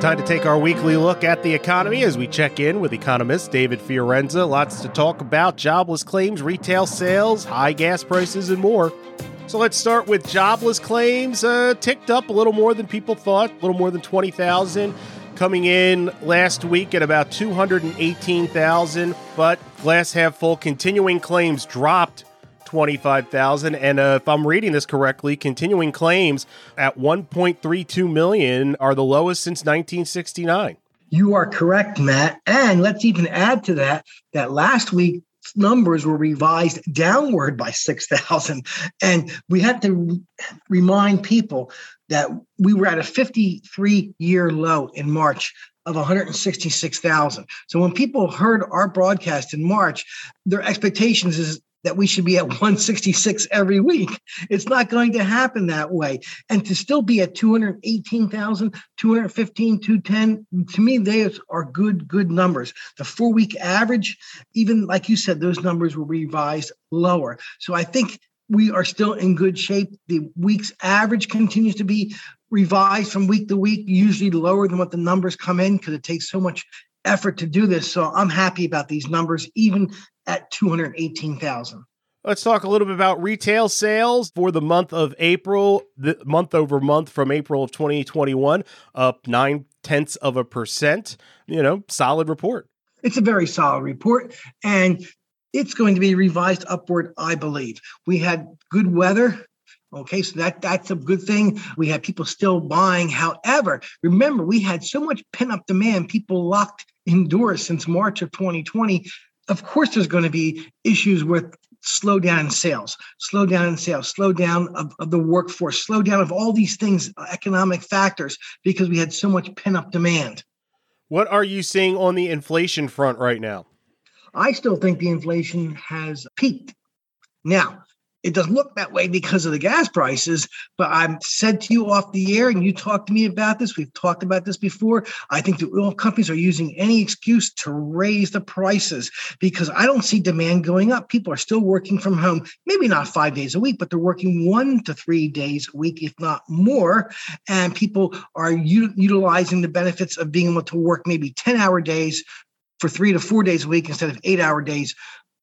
Time to take our weekly look at the economy as we check in with economist David Fiorenza. Lots to talk about jobless claims, retail sales, high gas prices, and more. So let's start with jobless claims. Uh, ticked up a little more than people thought, a little more than 20,000 coming in last week at about 218,000, but glass half full continuing claims dropped 25,000 and uh, if I'm reading this correctly, continuing claims at 1.32 million are the lowest since 1969. You are correct, Matt. And let's even add to that that last week numbers were revised downward by 6,000 and we had to remind people that we were at a 53 year low in March of 166,000. So when people heard our broadcast in March, their expectations is that we should be at 166 every week. It's not going to happen that way. And to still be at 218,000, 215, 210, to me, those are good, good numbers. The four week average, even like you said, those numbers were revised lower. So I think we are still in good shape. The week's average continues to be revised from week to week, usually lower than what the numbers come in because it takes so much effort to do this. So I'm happy about these numbers, even at 218,000. Let's talk a little bit about retail sales for the month of April, the month over month from April of 2021, up nine tenths of a percent. You know, solid report. It's a very solid report, and it's going to be revised upward, I believe. We had good weather. Okay, so that that's a good thing. We had people still buying. However, remember we had so much pent up demand, people locked indoors since March of 2020 of course there's going to be issues with slowdown in sales, slowdown in sales, slowdown of, of the workforce, slowdown of all these things, uh, economic factors, because we had so much pent up demand. What are you seeing on the inflation front right now? I still think the inflation has peaked. Now, it doesn't look that way because of the gas prices, but I've said to you off the air, and you talked to me about this. We've talked about this before. I think the oil companies are using any excuse to raise the prices because I don't see demand going up. People are still working from home, maybe not five days a week, but they're working one to three days a week, if not more. And people are u- utilizing the benefits of being able to work maybe 10 hour days for three to four days a week instead of eight hour days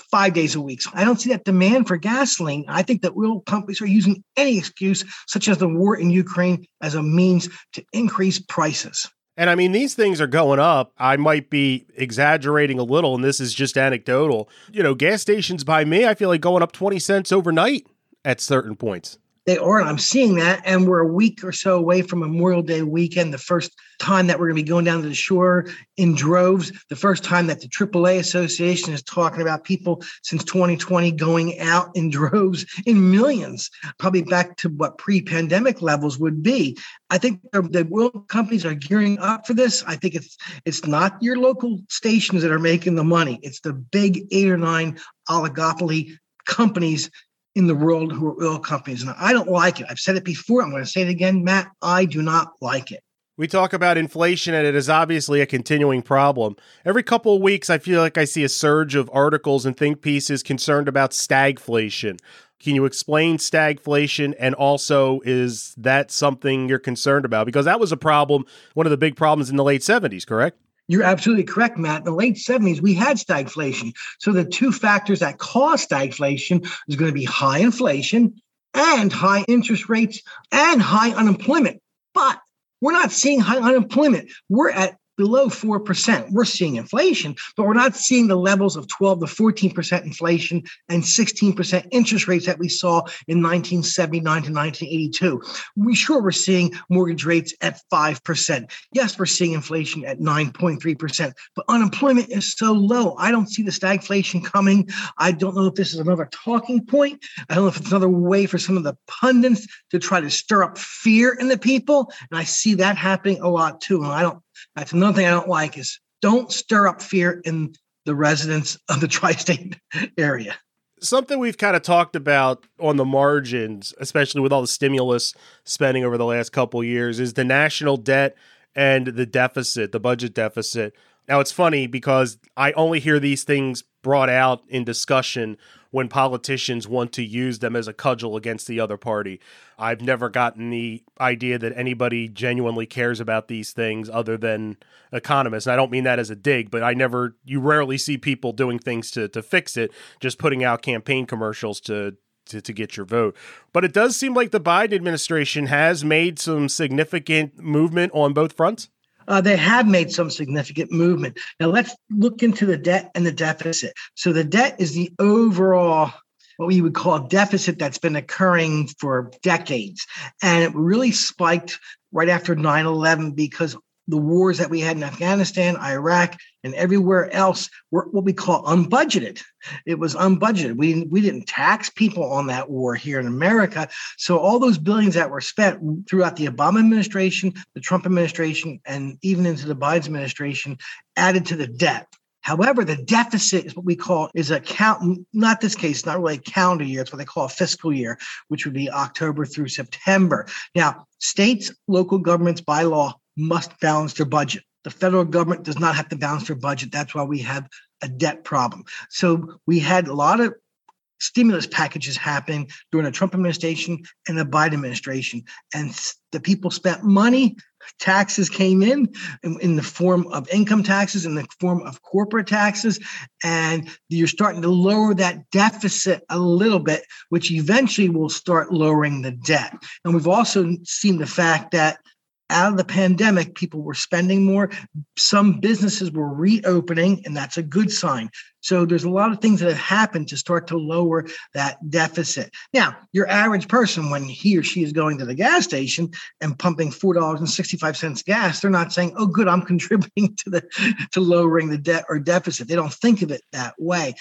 five days a week. So I don't see that demand for gasoline. I think that oil companies are using any excuse, such as the war in Ukraine, as a means to increase prices. And I mean, these things are going up. I might be exaggerating a little, and this is just anecdotal. You know, gas stations by me, I feel like going up 20 cents overnight at certain points. They are, and I'm seeing that. And we're a week or so away from Memorial Day weekend, the first time that we're going to be going down to the shore in droves, the first time that the AAA Association is talking about people since 2020 going out in droves in millions, probably back to what pre pandemic levels would be. I think the world companies are gearing up for this. I think it's it's not your local stations that are making the money. It's the big eight or nine oligopoly companies in the world who are oil companies. And I don't like it. I've said it before. I'm going to say it again, Matt. I do not like it. We talk about inflation, and it is obviously a continuing problem. Every couple of weeks, I feel like I see a surge of articles and think pieces concerned about stagflation. Can you explain stagflation? And also, is that something you're concerned about? Because that was a problem, one of the big problems in the late 70s, correct? You're absolutely correct, Matt. In the late 70s, we had stagflation. So the two factors that cause stagflation is going to be high inflation and high interest rates and high unemployment. But we're not seeing high unemployment. We're at below 4%. We're seeing inflation, but we're not seeing the levels of 12 to 14% inflation and 16% interest rates that we saw in 1979 to 1982. We sure we're seeing mortgage rates at 5%. Yes, we're seeing inflation at 9.3%, but unemployment is so low. I don't see the stagflation coming. I don't know if this is another talking point. I don't know if it's another way for some of the pundits to try to stir up fear in the people. And I see that happening a lot too. And I don't that's another thing I don't like is don't stir up fear in the residents of the tri-state area. something we've kind of talked about on the margins, especially with all the stimulus spending over the last couple years, is the national debt and the deficit, the budget deficit. Now it's funny because I only hear these things brought out in discussion when politicians want to use them as a cudgel against the other party. I've never gotten the idea that anybody genuinely cares about these things other than economists. And I don't mean that as a dig, but I never, you rarely see people doing things to, to fix it, just putting out campaign commercials to, to, to, get your vote. But it does seem like the Biden administration has made some significant movement on both fronts uh, they have made some significant movement. Now let's look into the debt and the deficit. So the debt is the overall what we would call deficit that's been occurring for decades. And it really spiked right after 9 11 because the wars that we had in Afghanistan, Iraq, and everywhere else were what we call unbudgeted. It was unbudgeted. We, we didn't tax people on that war here in America. So all those billions that were spent throughout the Obama administration, the Trump administration, and even into the Biden administration added to the debt. However, the deficit is what we call is a count, not this case, not really a calendar year. It's what they call a fiscal year, which would be October through September. Now, states, local governments by law must balance their budget. The federal government does not have to balance their budget. That's why we have a debt problem. So we had a lot of stimulus packages happening during the Trump administration and the Biden administration. And the people spent money, taxes came in, in in, the form of income taxes, in the form of corporate taxes. And you're starting to lower that deficit a little bit, which eventually will start lowering the debt. And we've also seen the fact that out of the pandemic, people were spending more. Some businesses were reopening, and that's a good sign. So there's a lot of things that have happened to start to lower that deficit. Now, your average person, when he or she is going to the gas station and pumping four dollars and sixty-five cents gas, they're not saying, "Oh, good, I'm contributing to the to lowering the debt or deficit." They don't think of it that way.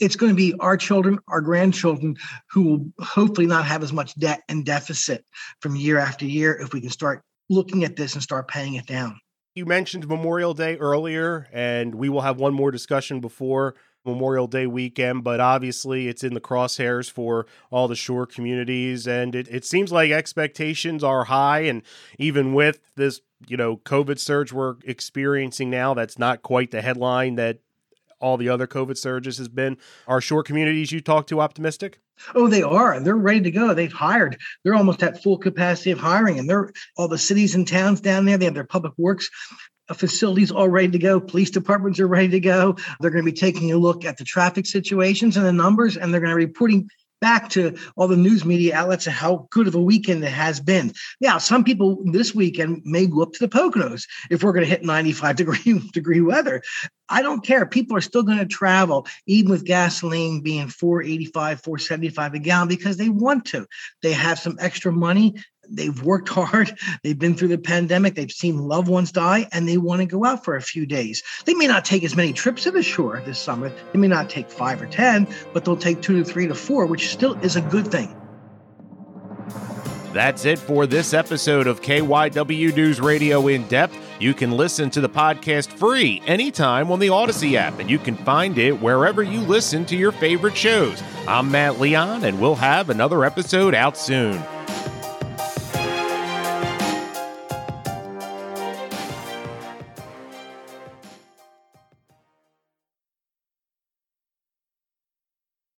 It's going to be our children, our grandchildren, who will hopefully not have as much debt and deficit from year after year if we can start looking at this and start paying it down. You mentioned Memorial Day earlier, and we will have one more discussion before Memorial Day weekend, but obviously it's in the crosshairs for all the shore communities. And it, it seems like expectations are high. And even with this, you know, COVID surge we're experiencing now, that's not quite the headline that all the other COVID surges has been. Are short communities you talk to optimistic? Oh, they are. They're ready to go. They've hired. They're almost at full capacity of hiring, and they're all the cities and towns down there. They have their public works uh, facilities all ready to go. Police departments are ready to go. They're going to be taking a look at the traffic situations and the numbers, and they're going to be reporting back to all the news media outlets and how good of a weekend it has been. Yeah, some people this weekend may go up to the Poconos if we're going to hit 95 degree degree weather. I don't care. People are still going to travel, even with gasoline being 485, 475 a gallon, because they want to. They have some extra money they've worked hard they've been through the pandemic they've seen loved ones die and they want to go out for a few days they may not take as many trips to the shore this summer they may not take five or ten but they'll take two to three to four which still is a good thing that's it for this episode of KYW News Radio in depth. You can listen to the podcast free anytime on the Audacy app, and you can find it wherever you listen to your favorite shows. I'm Matt Leon, and we'll have another episode out soon.